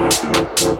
Gracias.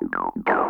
no, no.